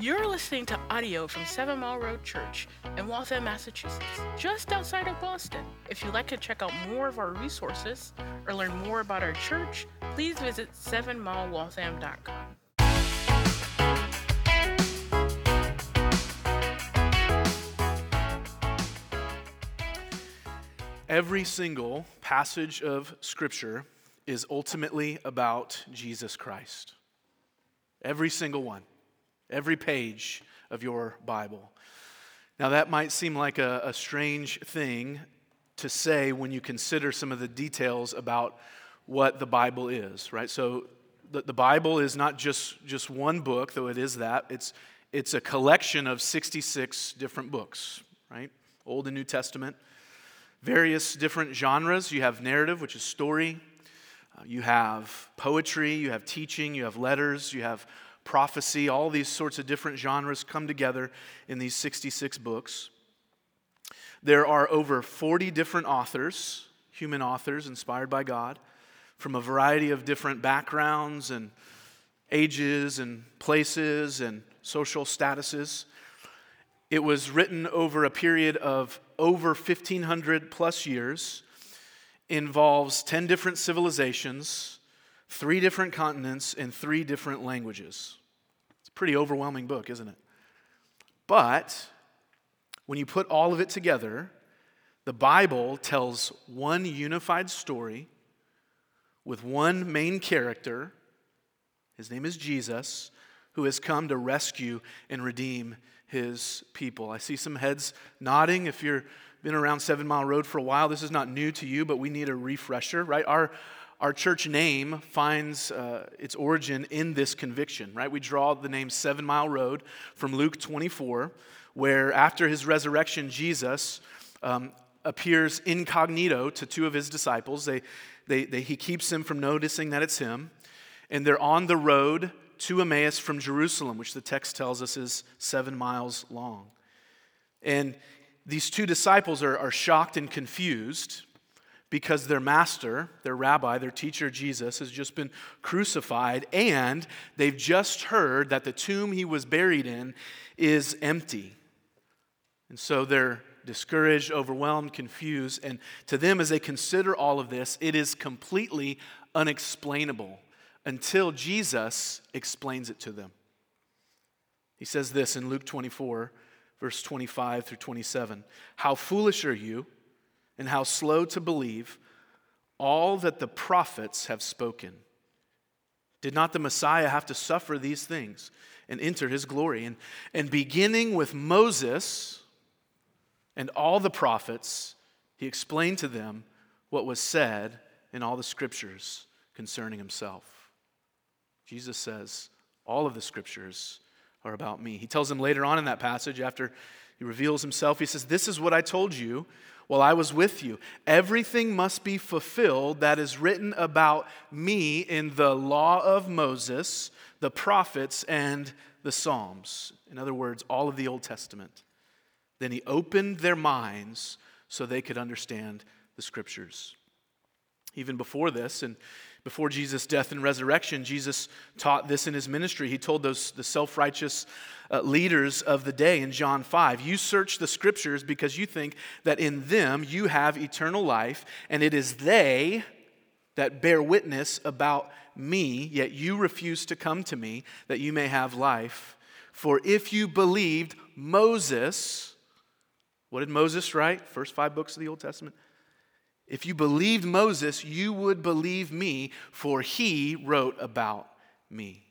You're listening to audio from Seven Mile Road Church in Waltham, Massachusetts, just outside of Boston. If you'd like to check out more of our resources or learn more about our church, please visit sevenmilewaltham.com. Every single passage of Scripture is ultimately about Jesus Christ. Every single one, every page of your Bible. Now, that might seem like a, a strange thing to say when you consider some of the details about what the Bible is, right? So, the, the Bible is not just, just one book, though it is that. It's, it's a collection of 66 different books, right? Old and New Testament various different genres. You have narrative, which is story. Uh, you have poetry. You have teaching. You have letters. You have prophecy. All these sorts of different genres come together in these 66 books. There are over 40 different authors, human authors inspired by God, from a variety of different backgrounds and ages and places and social statuses. It was written over a period of over 1,500 plus years, involves 10 different civilizations, three different continents, and three different languages. It's a pretty overwhelming book, isn't it? But when you put all of it together, the Bible tells one unified story with one main character. His name is Jesus, who has come to rescue and redeem his people. I see some heads nodding. If you've been around Seven Mile Road for a while, this is not new to you, but we need a refresher, right? Our, our church name finds uh, its origin in this conviction, right? We draw the name Seven Mile Road from Luke 24, where after his resurrection, Jesus um, appears incognito to two of his disciples. They, they, they, he keeps them from noticing that it's him, and they're on the road to Emmaus from Jerusalem, which the text tells us is seven miles long. And these two disciples are, are shocked and confused because their master, their rabbi, their teacher Jesus, has just been crucified, and they've just heard that the tomb he was buried in is empty. And so they're discouraged, overwhelmed, confused, and to them, as they consider all of this, it is completely unexplainable until Jesus explains it to them. He says this in Luke 24, verse 25 through 27 How foolish are you, and how slow to believe all that the prophets have spoken. Did not the Messiah have to suffer these things and enter his glory? And, and beginning with Moses and all the prophets, he explained to them what was said in all the scriptures concerning himself. Jesus says, All of the scriptures are about me. He tells them later on in that passage, after he reveals himself, he says, This is what I told you while I was with you. Everything must be fulfilled that is written about me in the law of Moses, the prophets, and the Psalms. In other words, all of the Old Testament. Then he opened their minds so they could understand the scriptures. Even before this, and before Jesus' death and resurrection, Jesus taught this in his ministry. He told those the self-righteous uh, leaders of the day in John 5, "You search the scriptures because you think that in them you have eternal life, and it is they that bear witness about me, yet you refuse to come to me that you may have life. For if you believed Moses, what did Moses write? First 5 books of the Old Testament if you believed Moses, you would believe me, for he wrote about me.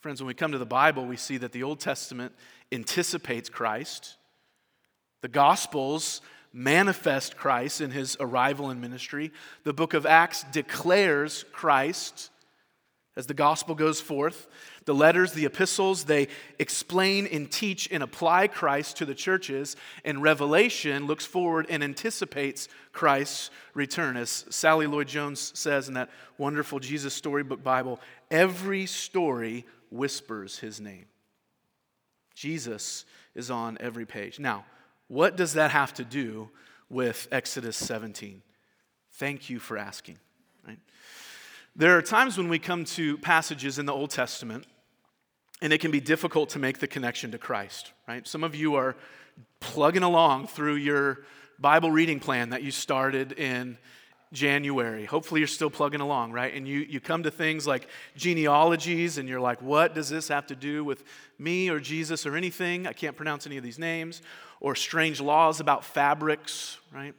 Friends, when we come to the Bible, we see that the Old Testament anticipates Christ. The Gospels manifest Christ in his arrival and ministry. The book of Acts declares Christ as the gospel goes forth. The letters, the epistles, they explain and teach and apply Christ to the churches. And Revelation looks forward and anticipates Christ's return. As Sally Lloyd Jones says in that wonderful Jesus Storybook Bible, every story whispers his name. Jesus is on every page. Now, what does that have to do with Exodus 17? Thank you for asking. Right? There are times when we come to passages in the Old Testament and it can be difficult to make the connection to Christ, right? Some of you are plugging along through your Bible reading plan that you started in January. Hopefully, you're still plugging along, right? And you, you come to things like genealogies, and you're like, what does this have to do with me or Jesus or anything? I can't pronounce any of these names. Or strange laws about fabrics, right?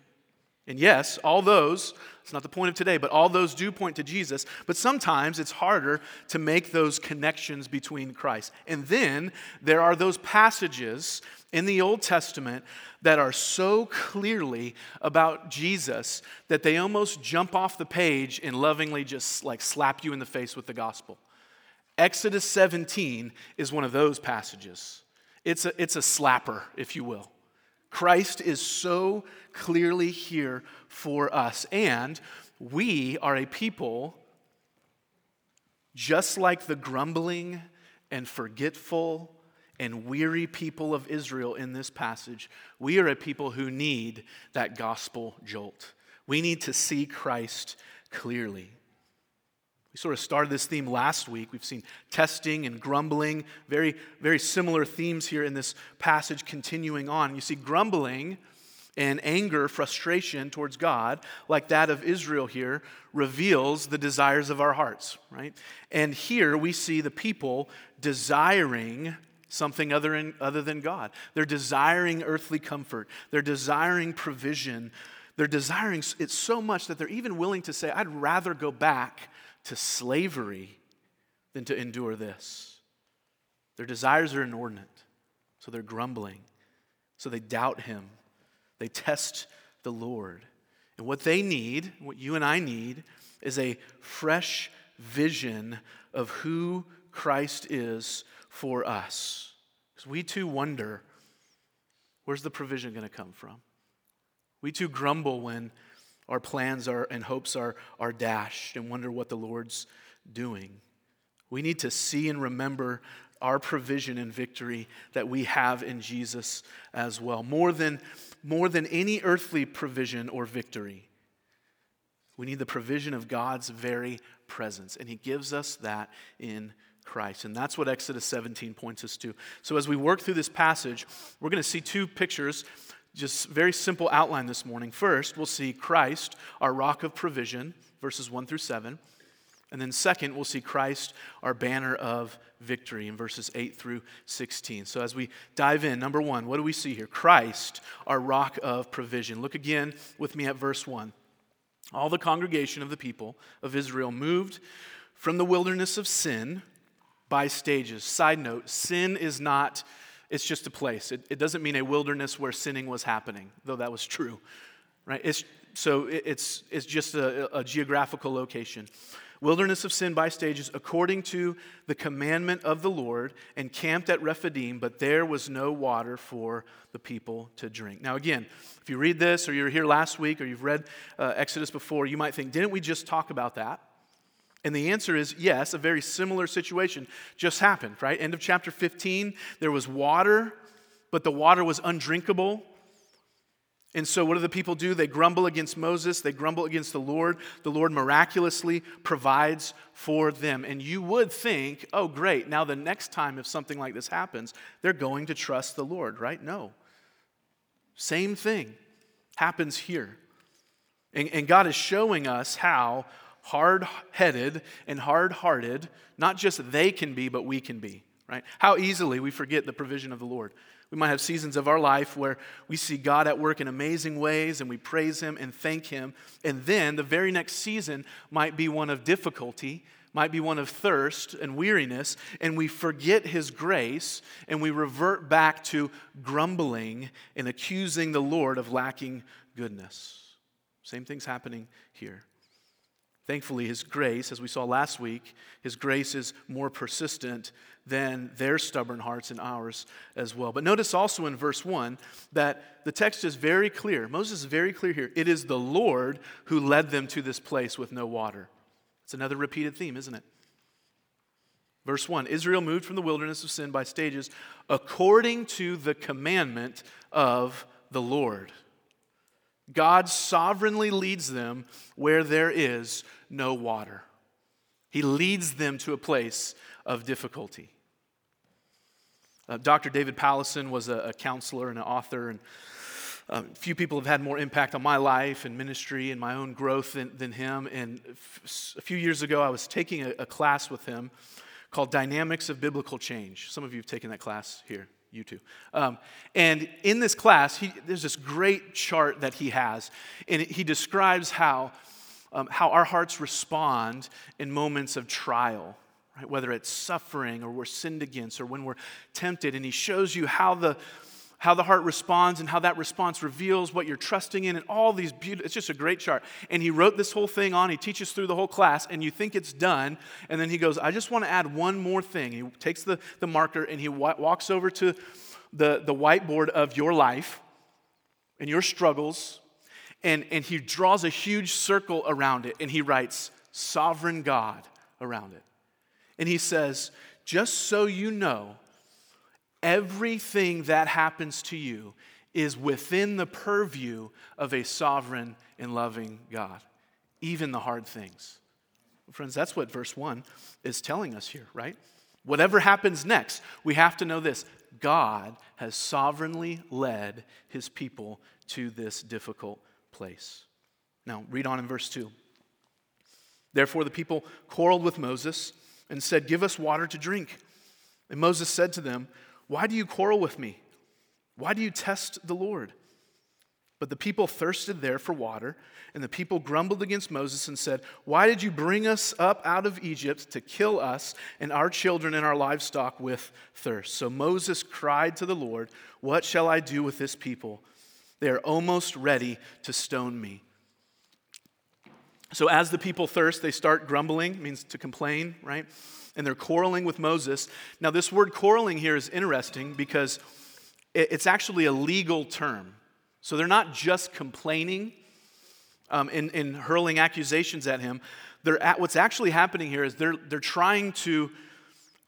And yes, all those, it's not the point of today, but all those do point to Jesus. But sometimes it's harder to make those connections between Christ. And then there are those passages in the Old Testament that are so clearly about Jesus that they almost jump off the page and lovingly just like slap you in the face with the gospel. Exodus 17 is one of those passages. It's a, it's a slapper, if you will. Christ is so clearly here for us. And we are a people just like the grumbling and forgetful and weary people of Israel in this passage. We are a people who need that gospel jolt. We need to see Christ clearly. We sort of started this theme last week. We've seen testing and grumbling, very, very similar themes here in this passage continuing on. You see, grumbling and anger, frustration towards God, like that of Israel here, reveals the desires of our hearts, right? And here we see the people desiring something other, in, other than God. They're desiring earthly comfort, they're desiring provision. They're desiring it so much that they're even willing to say, I'd rather go back to slavery than to endure this. Their desires are inordinate, so they're grumbling. So they doubt him. They test the Lord. And what they need, what you and I need, is a fresh vision of who Christ is for us. Because we too wonder where's the provision going to come from? We too grumble when our plans are, and hopes are, are dashed and wonder what the Lord's doing. We need to see and remember our provision and victory that we have in Jesus as well. More than, more than any earthly provision or victory, we need the provision of God's very presence. And He gives us that in Christ. And that's what Exodus 17 points us to. So as we work through this passage, we're going to see two pictures just very simple outline this morning. First, we'll see Christ, our rock of provision, verses 1 through 7. And then, second, we'll see Christ, our banner of victory, in verses 8 through 16. So, as we dive in, number one, what do we see here? Christ, our rock of provision. Look again with me at verse 1. All the congregation of the people of Israel moved from the wilderness of sin by stages. Side note sin is not it's just a place. It, it doesn't mean a wilderness where sinning was happening, though that was true, right? It's, so it, it's, it's just a, a geographical location. Wilderness of sin by stages, according to the commandment of the Lord, and camped at Rephidim, but there was no water for the people to drink. Now, again, if you read this, or you were here last week, or you've read uh, Exodus before, you might think, didn't we just talk about that? And the answer is yes, a very similar situation just happened, right? End of chapter 15, there was water, but the water was undrinkable. And so, what do the people do? They grumble against Moses, they grumble against the Lord. The Lord miraculously provides for them. And you would think, oh, great, now the next time if something like this happens, they're going to trust the Lord, right? No. Same thing happens here. And, and God is showing us how hard headed and hard hearted, not just they can be, but we can be, right? How easily we forget the provision of the Lord. We might have seasons of our life where we see God at work in amazing ways and we praise Him and thank Him. And then the very next season might be one of difficulty, might be one of thirst and weariness, and we forget His grace and we revert back to grumbling and accusing the Lord of lacking goodness. Same thing's happening here. Thankfully, His grace, as we saw last week, His grace is more persistent than their stubborn hearts and ours as well. But notice also in verse 1 that the text is very clear. Moses is very clear here. It is the Lord who led them to this place with no water. It's another repeated theme, isn't it? Verse 1 Israel moved from the wilderness of sin by stages according to the commandment of the Lord. God sovereignly leads them where there is no water. He leads them to a place of difficulty. Uh, Dr. David Powlison was a, a, counselor and an author, and um, few people have had more impact on my life and ministry and my own growth than, than him. And f- a few years ago, I was taking a, a class with him called Dynamics of Biblical Change. Some of you have taken that class here you too. Um, and in this class, he, there's this great chart that he has, and he describes how, um, how our hearts respond in moments of trial right? Whether it's suffering or we're sinned against or when we're tempted. And he shows you how the, how the heart responds and how that response reveals what you're trusting in and all these beautiful, it's just a great chart. And he wrote this whole thing on, he teaches through the whole class, and you think it's done. And then he goes, I just want to add one more thing. He takes the, the marker and he walks over to the, the whiteboard of your life and your struggles. And, and he draws a huge circle around it and he writes, Sovereign God around it. And he says, just so you know, everything that happens to you is within the purview of a sovereign and loving God, even the hard things. Friends, that's what verse 1 is telling us here, right? Whatever happens next, we have to know this God has sovereignly led his people to this difficult place. Now, read on in verse 2. Therefore, the people quarreled with Moses and said, Give us water to drink. And Moses said to them, Why do you quarrel with me? Why do you test the Lord? But the people thirsted there for water, and the people grumbled against Moses and said, Why did you bring us up out of Egypt to kill us and our children and our livestock with thirst? So Moses cried to the Lord, What shall I do with this people? They are almost ready to stone me. So as the people thirst, they start grumbling, means to complain, right? And they're quarreling with Moses. Now, this word quarreling here is interesting because it's actually a legal term. So they're not just complaining um, and, and hurling accusations at him. They're at, what's actually happening here is they're, they're trying to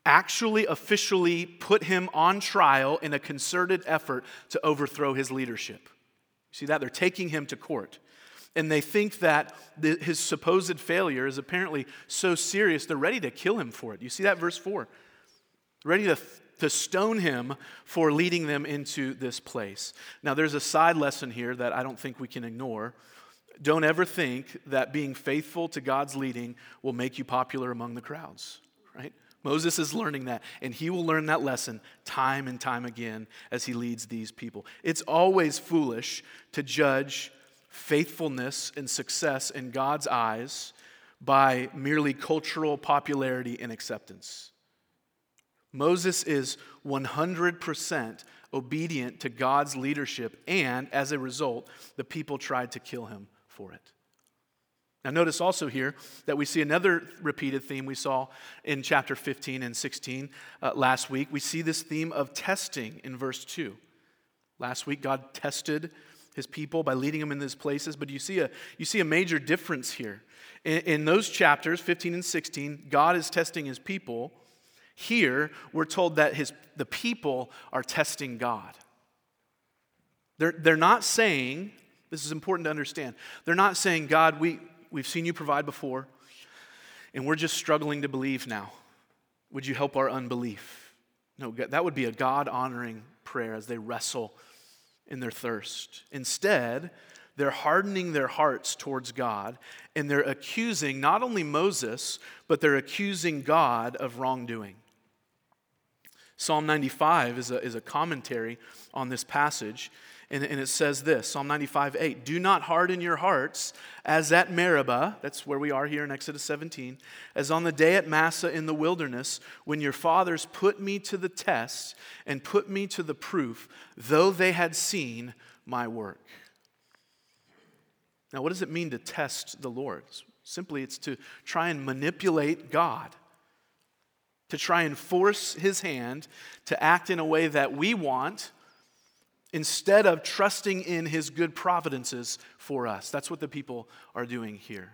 actually officially put him on trial in a concerted effort to overthrow his leadership. You see that? They're taking him to court and they think that the, his supposed failure is apparently so serious, they're ready to kill him for it. You see that verse 4? Ready to, to stone him for leading them into this place. Now, there's a side lesson here that I don't think we can ignore. Don't ever think that being faithful to God's leading will make you popular among the crowds, right? Moses is learning that, and he will learn that lesson time and time again as he leads these people. It's always foolish to judge faithfulness and success in God's eyes by merely cultural popularity and acceptance. Moses is 100% obedient to God's leadership, and as a result, the people tried to kill him for it. Now, notice also here that we see another repeated theme we saw in chapter 15 and 16 uh, last week. We see this theme of testing in verse 2. Last week, God tested his people by leading them in these places. But you see a, you see a major difference here. In, in those chapters, 15 and 16, God is testing his people. Here, we're told that his, the people are testing God. They're, they're not saying, this is important to understand, they're not saying, God, we, we've seen you provide before, and we're just struggling to believe now. Would you help our unbelief? No, that would be a God honoring prayer as they wrestle in their thirst. Instead, they're hardening their hearts towards God and they're accusing not only Moses, but they're accusing God of wrongdoing. Psalm 95 is a, is a commentary on this passage, and, and it says this Psalm 95 8, Do not harden your hearts as at Meribah, that's where we are here in Exodus 17, as on the day at Massah in the wilderness, when your fathers put me to the test and put me to the proof, though they had seen my work. Now, what does it mean to test the Lord? Simply, it's to try and manipulate God to try and force his hand to act in a way that we want instead of trusting in his good providences for us. That's what the people are doing here.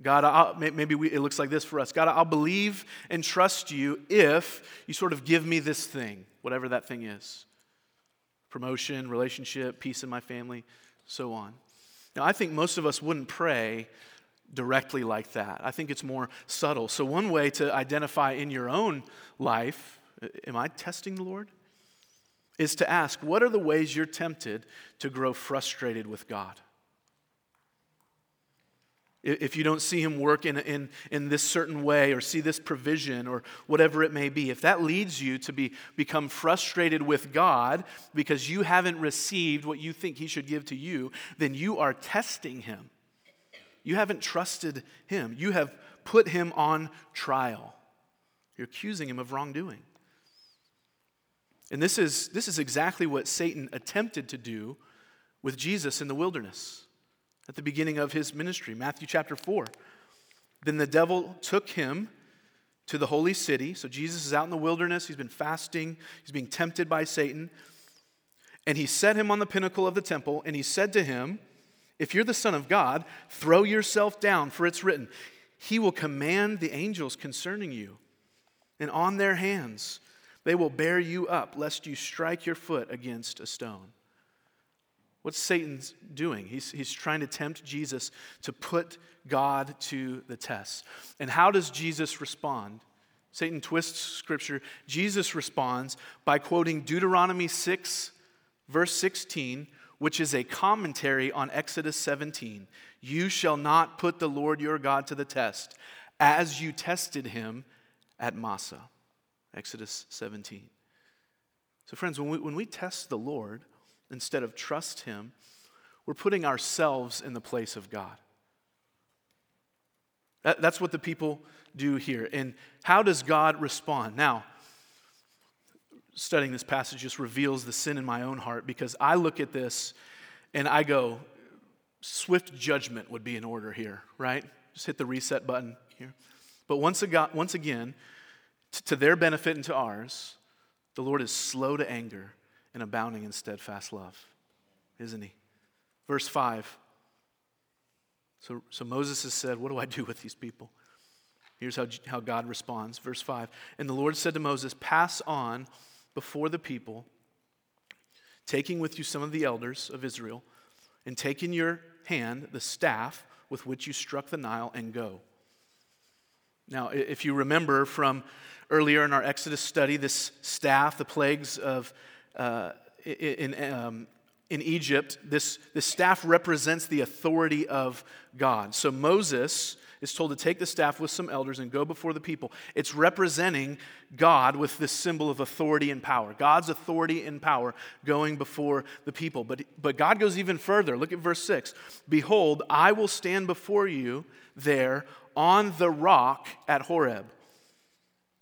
God, I'll, maybe we, it looks like this for us. God, I'll believe and trust you if you sort of give me this thing, whatever that thing is promotion, relationship, peace in my family, so on. Now, I think most of us wouldn't pray directly like that. I think it's more subtle. So, one way to identify in your own life Am I testing the Lord? Is to ask, what are the ways you're tempted to grow frustrated with God? If you don't see him work in, in, in this certain way or see this provision or whatever it may be, if that leads you to be, become frustrated with God because you haven't received what you think he should give to you, then you are testing him. You haven't trusted him. You have put him on trial. You're accusing him of wrongdoing. And this is, this is exactly what Satan attempted to do with Jesus in the wilderness at the beginning of his ministry, Matthew chapter 4. Then the devil took him to the holy city. So Jesus is out in the wilderness. He's been fasting, he's being tempted by Satan. And he set him on the pinnacle of the temple, and he said to him, If you're the Son of God, throw yourself down, for it's written, He will command the angels concerning you, and on their hands they will bear you up, lest you strike your foot against a stone. What's Satan's doing? He's, he's trying to tempt Jesus to put God to the test. And how does Jesus respond? Satan twists scripture. Jesus responds by quoting Deuteronomy 6, verse 16, which is a commentary on Exodus 17. You shall not put the Lord your God to the test, as you tested him at Massah. Exodus 17. So, friends, when we, when we test the Lord, instead of trust Him, we're putting ourselves in the place of God. That, that's what the people do here. And how does God respond? Now, studying this passage just reveals the sin in my own heart because I look at this and I go, swift judgment would be in order here, right? Just hit the reset button here. But once, once again, to their benefit and to ours, the Lord is slow to anger and abounding in steadfast love, isn't he? Verse 5. So, so Moses has said, What do I do with these people? Here's how, how God responds. Verse 5. And the Lord said to Moses, Pass on before the people, taking with you some of the elders of Israel, and take in your hand the staff with which you struck the Nile, and go. Now, if you remember from earlier in our Exodus study, this staff, the plagues of uh, in, um, in Egypt, this, this staff represents the authority of God. So Moses is told to take the staff with some elders and go before the people. It's representing God with this symbol of authority and power. God's authority and power going before the people. But, but God goes even further. Look at verse 6. Behold, I will stand before you there on the rock at Horeb.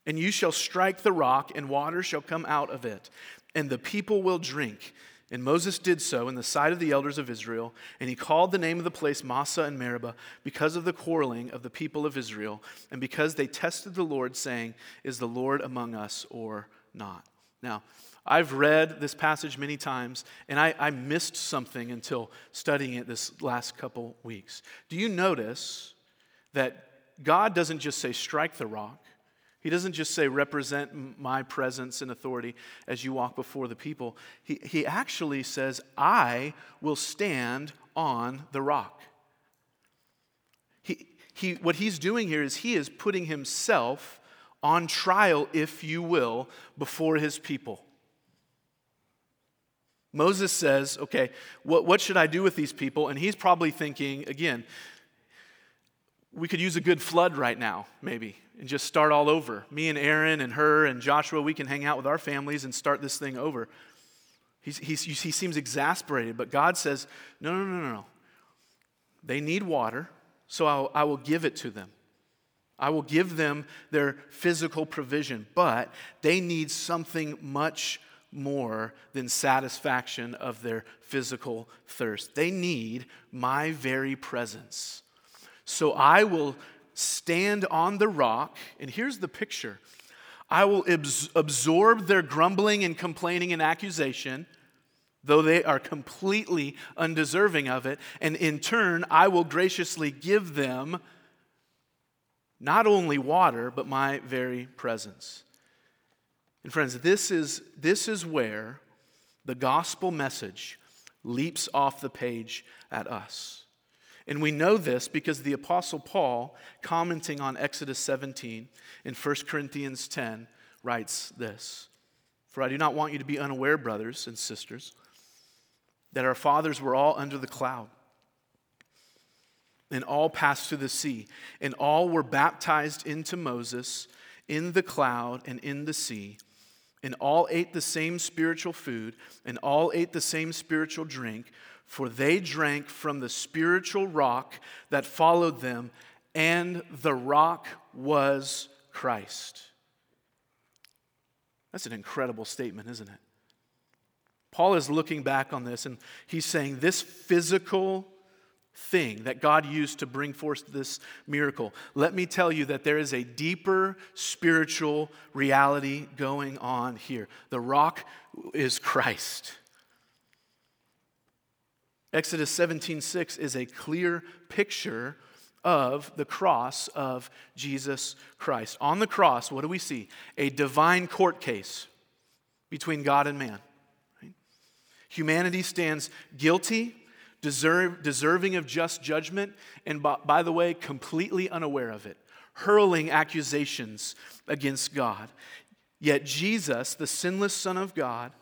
And you shall strike the rock, and water shall come out of it and the people will drink. And Moses did so in the sight of the elders of Israel, and he called the name of the place Massah and Meribah because of the quarreling of the people of Israel, and because they tested the Lord, saying, Is the Lord among us or not? Now, I've read this passage many times, and I, I missed something until studying it this last couple weeks. Do you notice that God doesn't just say, Strike the rock? He doesn't just say, represent my presence and authority as you walk before the people. He, he actually says, I will stand on the rock. He, he, what he's doing here is he is putting himself on trial, if you will, before his people. Moses says, Okay, what, what should I do with these people? And he's probably thinking, again, we could use a good flood right now, maybe and just start all over. Me and Aaron and Hur and Joshua, we can hang out with our families and start this thing over. He's, he's, he seems exasperated, but God says, No, no, no, no. No. They need water, so I'll, I will give it to them. I will give them their physical provision, but they need something much more than satisfaction of their physical thirst. They need my very presence. So I will stand on the rock, and here's the picture I will absorb their grumbling and complaining and accusation, though they are completely undeserving of it, and in turn, I will graciously give them not only water, but my very presence. And friends, this is, this is where the gospel message leaps off the page at us. And we know this because the Apostle Paul, commenting on Exodus 17 in 1 Corinthians 10, writes this For I do not want you to be unaware, brothers and sisters, that our fathers were all under the cloud, and all passed through the sea, and all were baptized into Moses in the cloud and in the sea, and all ate the same spiritual food, and all ate the same spiritual drink, for they drank from the spiritual rock that followed them, and the rock was Christ. That's an incredible statement, isn't it? Paul is looking back on this and he's saying this physical thing that God used to bring forth this miracle, let me tell you that there is a deeper spiritual reality going on here. The rock is Christ. Exodus 17:6 is a clear picture of the cross of Jesus Christ. On the cross, what do we see? A divine court case between God and man. Right? Humanity stands guilty, deserve, deserving of just judgment, and by, by the way, completely unaware of it, hurling accusations against God. Yet Jesus, the sinless Son of God,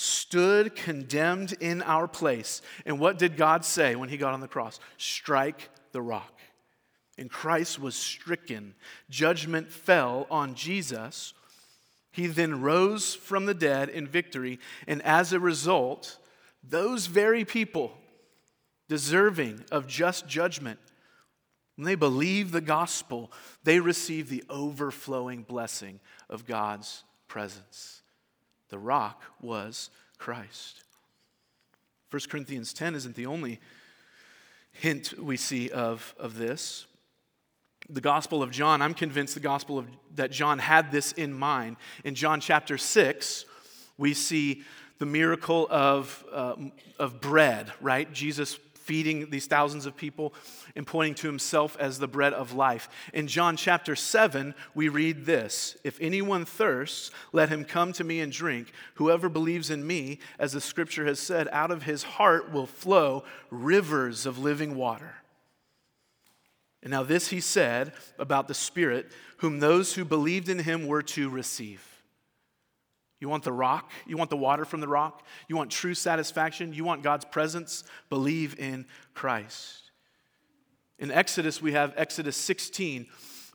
stood condemned in our place. And what did God say when he got on the cross? Strike the rock and Christ was stricken, judgment fell on Jesus. He then rose from the dead in victory, and as a result, those very people deserving of just judgment, when they believe the gospel, they receive the overflowing blessing of God's presence. The rock was Christ. 1 Corinthians 10 isn't the only hint we see of, of this the Gospel of John, I'm convinced the Gospel of, that John had this in mind. In John chapter 6, we see the miracle of, uh, of bread, right? Jesus feeding these thousands of people and pointing to himself as the bread of life. In John chapter 7, we read this If anyone thirsts, let him come to me and drink. Whoever believes in me, as the scripture has said, out of his heart will flow rivers of living water. And now, this he said about the Spirit, whom those who believed in him were to receive. You want the rock? You want the water from the rock? You want true satisfaction? You want God's presence? Believe in Christ. In Exodus, we have Exodus 16,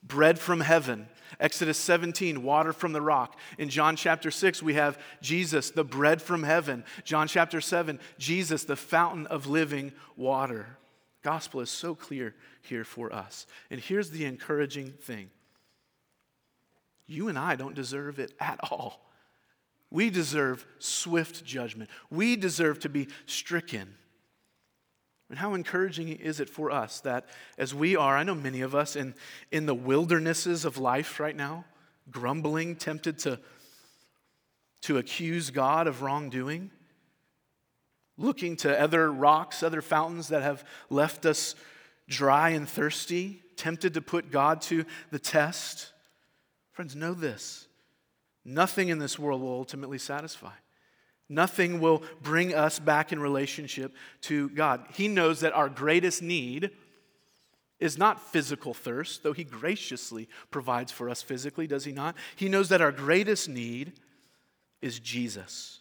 bread from heaven. Exodus 17, water from the rock. In John chapter 6, we have Jesus, the bread from heaven. John chapter 7, Jesus, the fountain of living water. Gospel is so clear here for us. And here's the encouraging thing you and I don't deserve it at all. We deserve swift judgment, we deserve to be stricken. And how encouraging is it for us that as we are, I know many of us in, in the wildernesses of life right now, grumbling, tempted to, to accuse God of wrongdoing, looking to other rocks, other fountains that have left us dry and thirsty, tempted to put God to the test. Friends, know this nothing in this world will ultimately satisfy. Nothing will bring us back in relationship to God. He knows that our greatest need is not physical thirst, though He graciously provides for us physically, does He not? He knows that our greatest need is Jesus.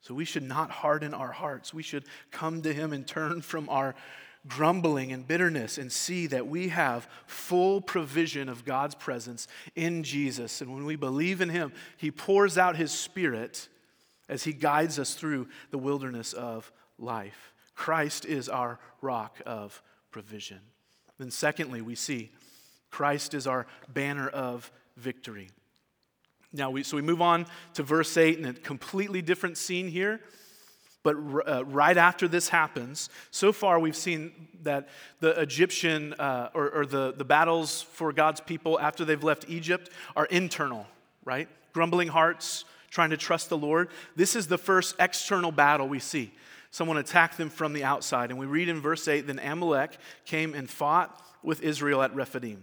So we should not harden our hearts. We should come to Him and turn from our grumbling and bitterness and see that we have full provision of God's presence in Jesus. And when we believe in Him, He pours out His Spirit as He guides us through the wilderness of life. Christ is our rock of provision. Then, secondly, we see Christ is our banner of victory. Now, we, so we move on to verse 8 and a completely different scene here. But uh, right after this happens, so far we've seen that the Egyptian uh, or, or the, the battles for God's people after they've left Egypt are internal, right? Grumbling hearts, trying to trust the Lord. This is the first external battle we see. Someone attacked them from the outside. And we read in verse 8 then Amalek came and fought with Israel at Rephidim.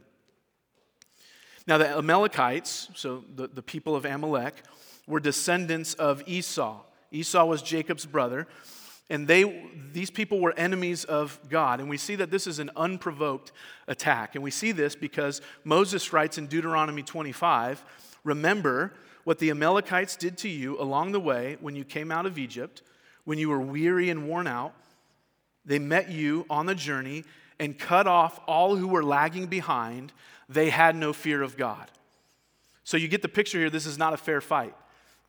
Now, the Amalekites, so the, the people of Amalek, were descendants of Esau. Esau was Jacob's brother. And they, these people were enemies of God. And we see that this is an unprovoked attack. And we see this because Moses writes in Deuteronomy 25 Remember what the Amalekites did to you along the way when you came out of Egypt, when you were weary and worn out. They met you on the journey and cut off all who were lagging behind. They had no fear of God. So you get the picture here this is not a fair fight.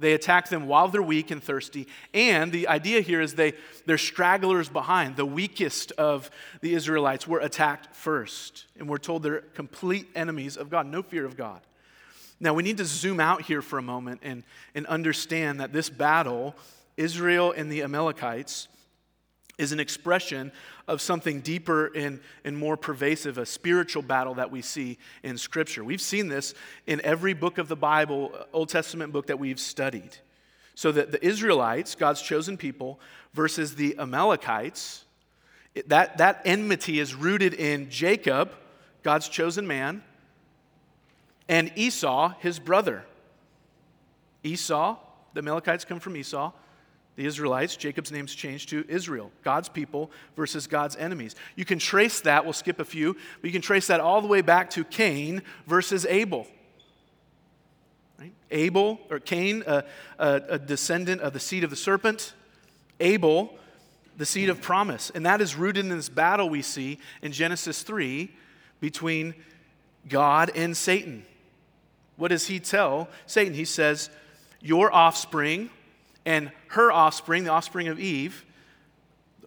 They attack them while they're weak and thirsty. And the idea here is they, they're stragglers behind. The weakest of the Israelites were attacked first. And we're told they're complete enemies of God, no fear of God. Now, we need to zoom out here for a moment and, and understand that this battle, Israel and the Amalekites, is an expression of something deeper and, and more pervasive, a spiritual battle that we see in Scripture. We've seen this in every book of the Bible, Old Testament book that we've studied. So that the Israelites, God's chosen people, versus the Amalekites, that, that enmity is rooted in Jacob, God's chosen man, and Esau, his brother. Esau, the Amalekites come from Esau the Israelites, Jacob's name's changed to Israel, God's people versus God's enemies. You can trace that, we'll skip a few, but you can trace that all the way back to Cain versus Abel. Right? Abel, or Cain, a, a, a descendant of the seed of the serpent, Abel, the seed of promise. And that is rooted in this battle we see in Genesis 3 between God and Satan. What does he tell Satan? He says, Your offspring and her offspring, the offspring of Eve,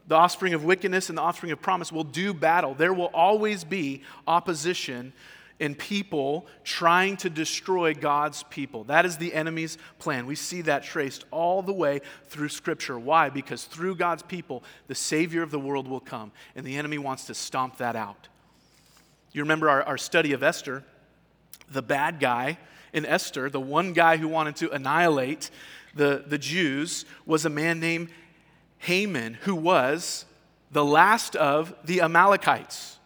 the offspring of wickedness and the offspring of promise will do battle. There will always be opposition and people trying to destroy God's people. That is the enemy's plan. We see that traced all the way through Scripture. Why? Because through God's people, the Savior of the world will come, and the enemy wants to stomp that out. You remember our, our study of Esther? The bad guy in Esther, the one guy who wanted to annihilate the, the Jews was a man named Haman, who was the last of the Amalekites.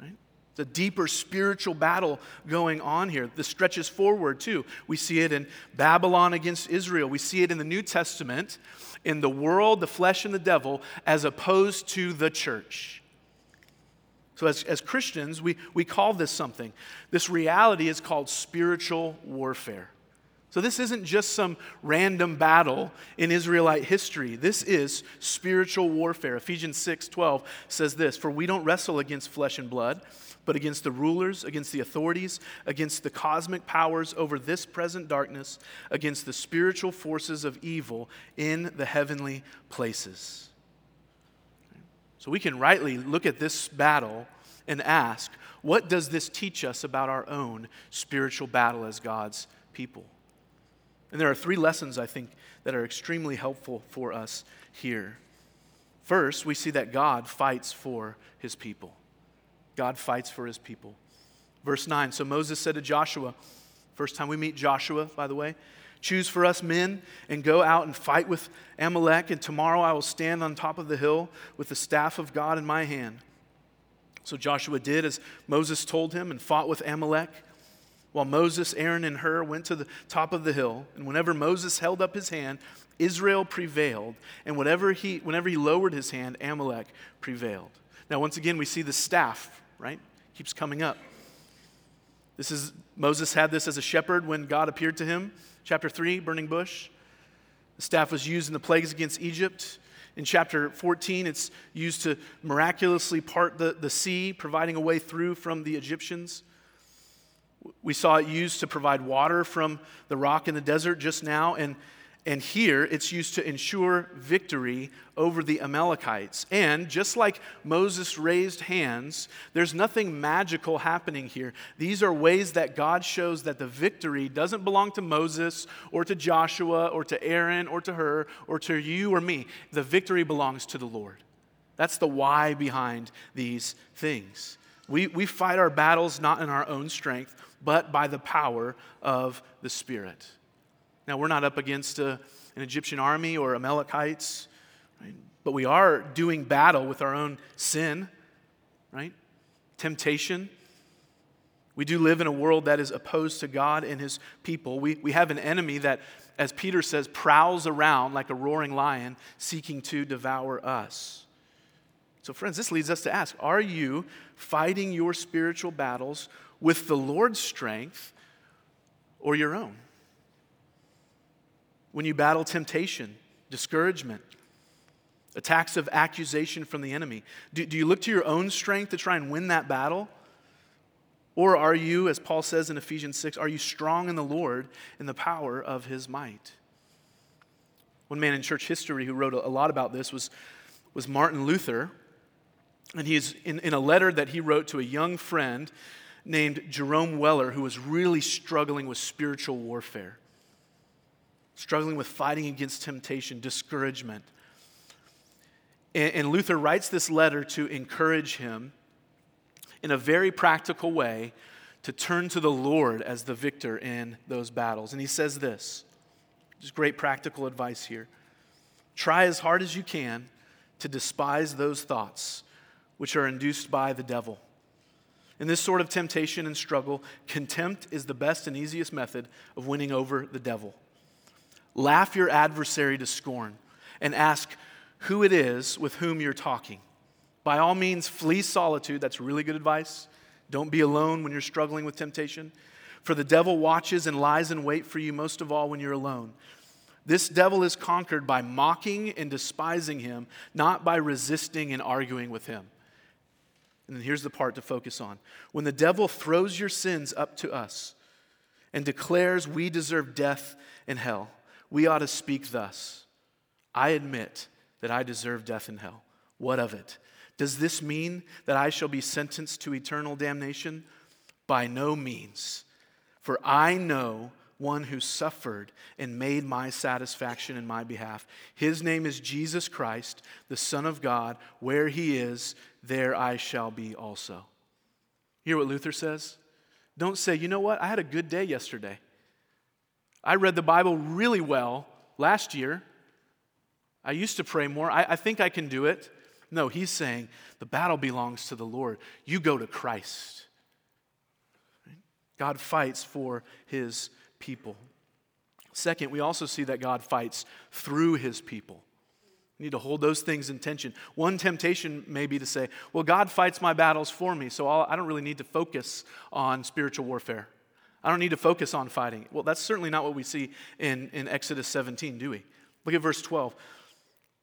Right? It's a deeper spiritual battle going on here. This stretches forward too. We see it in Babylon against Israel. We see it in the New Testament in the world, the flesh, and the devil, as opposed to the church. So, as, as Christians, we, we call this something. This reality is called spiritual warfare. So, this isn't just some random battle in Israelite history. This is spiritual warfare. Ephesians 6 12 says this For we don't wrestle against flesh and blood, but against the rulers, against the authorities, against the cosmic powers over this present darkness, against the spiritual forces of evil in the heavenly places. So, we can rightly look at this battle and ask, what does this teach us about our own spiritual battle as God's people? And there are three lessons, I think, that are extremely helpful for us here. First, we see that God fights for his people. God fights for his people. Verse 9 So Moses said to Joshua, first time we meet Joshua, by the way, choose for us men and go out and fight with Amalek, and tomorrow I will stand on top of the hill with the staff of God in my hand. So Joshua did as Moses told him and fought with Amalek while Moses, Aaron, and Hur went to the top of the hill. And whenever Moses held up his hand, Israel prevailed. And whenever he, whenever he lowered his hand, Amalek prevailed. Now, once again, we see the staff, right? Keeps coming up. This is Moses had this as a shepherd when God appeared to him. Chapter 3, burning bush. The staff was used in the plagues against Egypt. In chapter 14, it's used to miraculously part the, the sea, providing a way through from the Egyptians. We saw it used to provide water from the rock in the desert just now, and, and here it's used to ensure victory over the Amalekites. And just like Moses raised hands, there's nothing magical happening here. These are ways that God shows that the victory doesn't belong to Moses or to Joshua or to Aaron or to Hur or to you or me. The victory belongs to the Lord. That's the why behind these things. We, we fight our battles not in our own strength, but by the power of the Spirit. Now, we're not up against a, an Egyptian army or Amalekites, right? but we are doing battle with our own sin, right? Temptation. We do live in a world that is opposed to God and his people. We, we have an enemy that, as Peter says, prowls around like a roaring lion seeking to devour us. So, friends, this leads us to ask Are you fighting your spiritual battles with the Lord's strength or your own? When you battle temptation, discouragement, attacks of accusation from the enemy, do, do you look to your own strength to try and win that battle? Or are you, as Paul says in Ephesians 6, are you strong in the Lord in the power of his might? One man in church history who wrote a lot about this was, was Martin Luther. And he's in, in a letter that he wrote to a young friend named Jerome Weller, who was really struggling with spiritual warfare, struggling with fighting against temptation, discouragement. And, and Luther writes this letter to encourage him in a very practical way to turn to the Lord as the victor in those battles. And he says this just great practical advice here. Try as hard as you can to despise those thoughts which are induced by the devil. In this sort of temptation and struggle, contempt is the best and easiest method of winning over the devil. Laugh your adversary to scorn and ask who it is with whom you're talking. By all means, flee solitude. That's really good advice. Don't be alone when you're struggling with temptation. For the devil watches and lies in wait for you most of all when you're alone. This devil is conquered by mocking and despising him, not by resisting and arguing with him. And here's the part to focus on. When the devil throws your sins up to us and declares we deserve death and hell, we ought to speak thus I admit that I deserve death and hell. What of it? Does this mean that I shall be sentenced to eternal damnation? By no means. For I know one who suffered and made my satisfaction in my behalf. His name is Jesus Christ, the Son of God. Where he is, there I shall be also. You Hear what Luther says? Don't say, you know what, I had a good day yesterday. I read the Bible really well last year. I used to pray more. I, I think I can do it. No, he's saying the battle belongs to the Lord. You go to Christ. God fights for his people. Second, we also see that God fights through his people. We need to hold those things in tension. One temptation may be to say, well, God fights my battles for me, so I'll, I do not really need to focus on spiritual warfare. I don't need to focus on fighting. Well, that's certainly not what we see in, in Exodus 17, do we? Look at verse 12.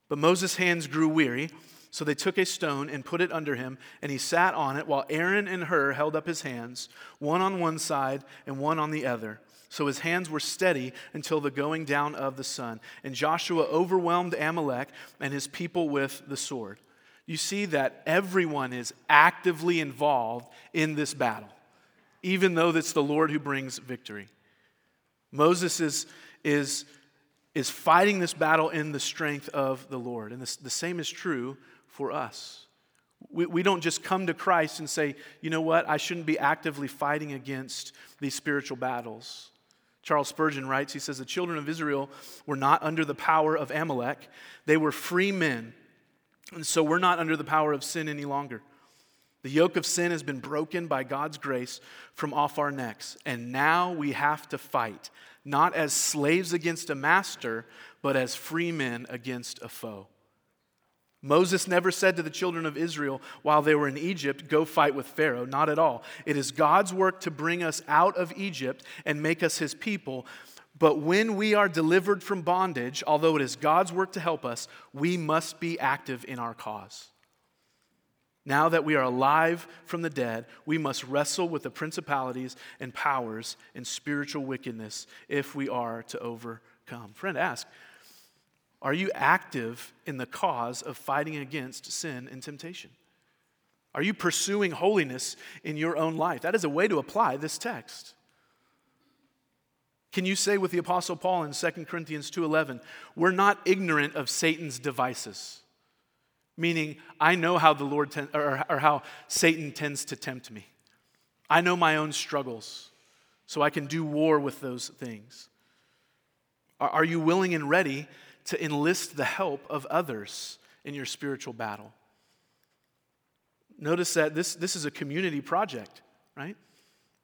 But Moses' hands grew weary, so they took a stone and put it under him, and he sat on it while Aaron and Hur held up his hands, one on one side and one on the other. So his hands were steady until the going down of the sun. And Joshua overwhelmed Amalek and his people with the sword. You see that everyone is actively involved in this battle, even though it's the Lord who brings victory. Moses is, is, is fighting this battle in the strength of the Lord. And this, the same is true for us. We, we don't just come to Christ and say, you know what, I shouldn't be actively fighting against these spiritual battles. Charles Spurgeon writes, he says, the children of Israel were not under the power of Amalek, they were free men. And so we're not under the power of sin any longer. The yoke of sin has been broken by God's grace from off our necks. And now we have to fight, not as slaves against a master, but as free men against a foe. Moses never said to the children of Israel while they were in Egypt, Go fight with Pharaoh. Not at all. It is God's work to bring us out of Egypt and make us his people. But when we are delivered from bondage, although it is God's work to help us, we must be active in our cause. Now that we are alive from the dead, we must wrestle with the principalities and powers and spiritual wickedness if we are to overcome. Friend, ask are you active in the cause of fighting against sin and temptation? Are you pursuing holiness in your own life? That is a way to apply this text. Can you say with the apostle Paul in 2 Corinthians 2:11, we're not ignorant of Satan's devices? Meaning, I know how the Lord ten, or, or how Satan tends to tempt me. I know my own struggles, so I can do war with those things. Are, are you willing and ready to enlist the help of others in your spiritual battle. Notice that this, this is a community project, right?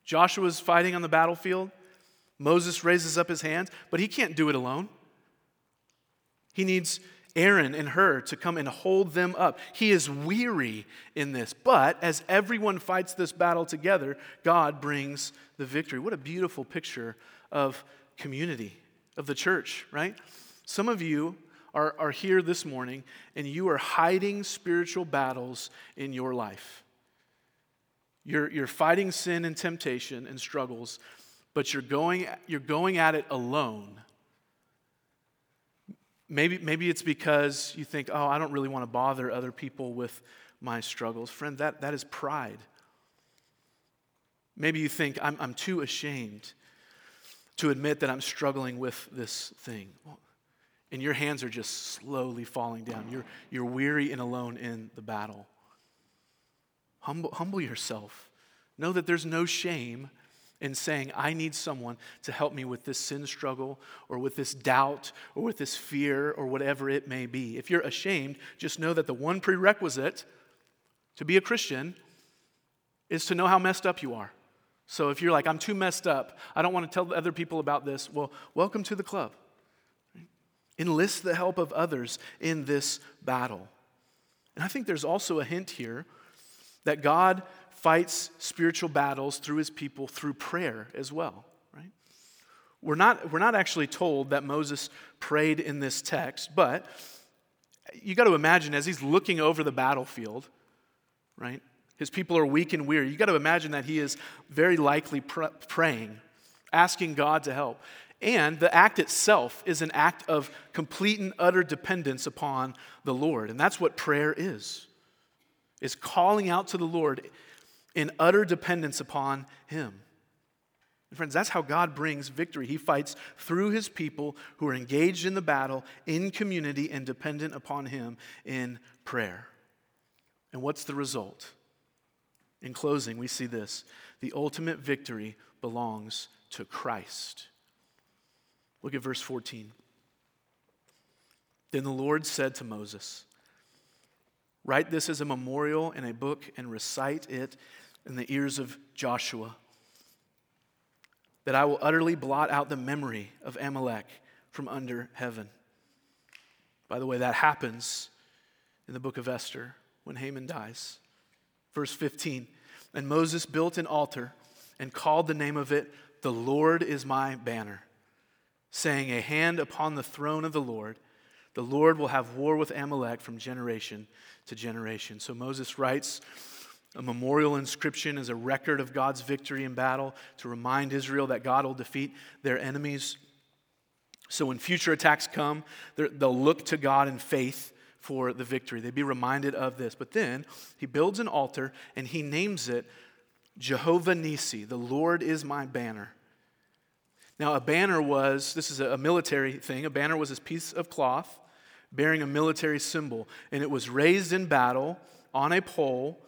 Joshua's fighting on the battlefield. Moses raises up his hands, but he can't do it alone. He needs Aaron and Hur to come and hold them up. He is weary in this, but as everyone fights this battle together, God brings the victory. What a beautiful picture of community, of the church, right? Some of you are, are here this morning and you are hiding spiritual battles in your life. You're, you're fighting sin and temptation and struggles, but you're going, you're going at it alone. Maybe, maybe it's because you think, oh, I don't really want to bother other people with my struggles. Friend, that, that is pride. Maybe you think, I'm, I'm too ashamed to admit that I'm struggling with this thing. And your hands are just slowly falling down. You're, you're weary and alone in the battle. Humble, humble yourself. Know that there's no shame in saying, I need someone to help me with this sin struggle or with this doubt or with this fear or whatever it may be. If you're ashamed, just know that the one prerequisite to be a Christian is to know how messed up you are. So if you're like, I'm too messed up, I don't want to tell other people about this, well, welcome to the club. Enlist the help of others in this battle. And I think there's also a hint here that God fights spiritual battles through his people through prayer as well, right? We're not, we're not actually told that Moses prayed in this text, but you got to imagine as he's looking over the battlefield, right? His people are weak and weary. You got to imagine that he is very likely pr- praying, asking God to help. And the act itself is an act of complete and utter dependence upon the Lord. And that's what prayer is. Is calling out to the Lord in utter dependence upon Him. And friends, that's how God brings victory. He fights through His people who are engaged in the battle in community and dependent upon Him in prayer. And what's the result? In closing, we see this the ultimate victory belongs to Christ. Look at verse 14. Then the Lord said to Moses, Write this as a memorial in a book and recite it in the ears of Joshua, that I will utterly blot out the memory of Amalek from under heaven. By the way, that happens in the book of Esther when Haman dies. Verse 15 And Moses built an altar and called the name of it, The Lord is my banner, saying, A hand upon the throne of the Lord. The Lord will have war with Amalek from generation to generation. So Moses writes a memorial inscription as a record of God's victory in battle to remind Israel that God will defeat their enemies. So when future attacks come, they'll look to God in faith for the victory. They'd be reminded of this. But then he builds an altar and he names it Jehovah Nissi, the Lord is my banner. Now, a banner was, this is a military thing, a banner was this piece of cloth bearing a military symbol, and it was raised in battle on a pole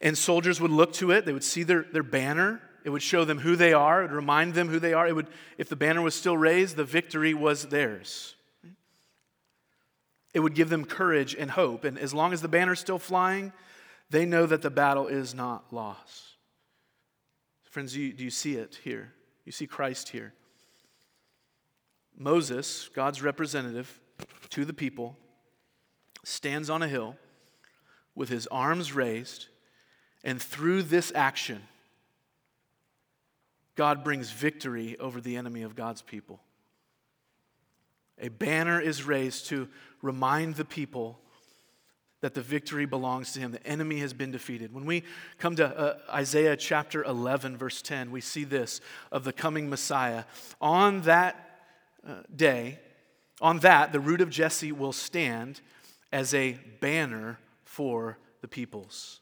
and soldiers would look to it, they would see their, their banner. It would show them who they are, it would remind them who they are. It would, if the banner was still raised, the victory was theirs. It would give them courage and hope. And as long as the banner's still flying, they know that the battle is not lost. Friends, do you, do you see it here? You see Christ here. Moses, God's representative to the people, stands on a hill with his arms raised and through this action, God brings victory over the enemy of God's people. A banner is raised to remind the people that the victory belongs to him. The enemy has been defeated. When we come to uh, Isaiah chapter 11, verse 10, we see this of the coming Messiah. On that uh, day, on that, the root of Jesse will stand as a banner for the peoples.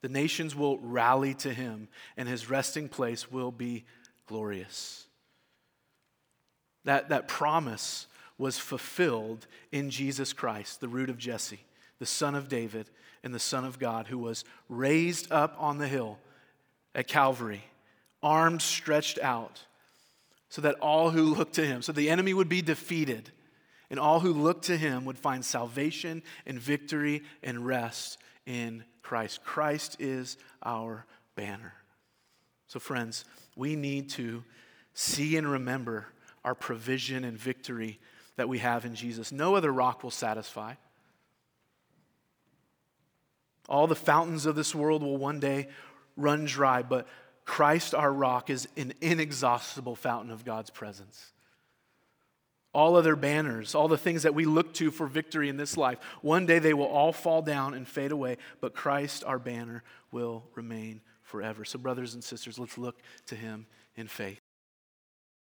The nations will rally to him, and his resting place will be glorious. That, that promise was fulfilled in Jesus Christ, the root of Jesse, the son of David and the Son of God, who was raised up on the hill at Calvary, arms stretched out, so that all who look to him, so the enemy would be defeated, and all who look to him would find salvation and victory and rest in Christ. Christ is our banner. So, friends, we need to see and remember our provision and victory that we have in Jesus. No other rock will satisfy. All the fountains of this world will one day run dry, but Christ, our rock, is an inexhaustible fountain of God's presence. All other banners, all the things that we look to for victory in this life, one day they will all fall down and fade away, but Christ, our banner, will remain forever. So, brothers and sisters, let's look to him in faith.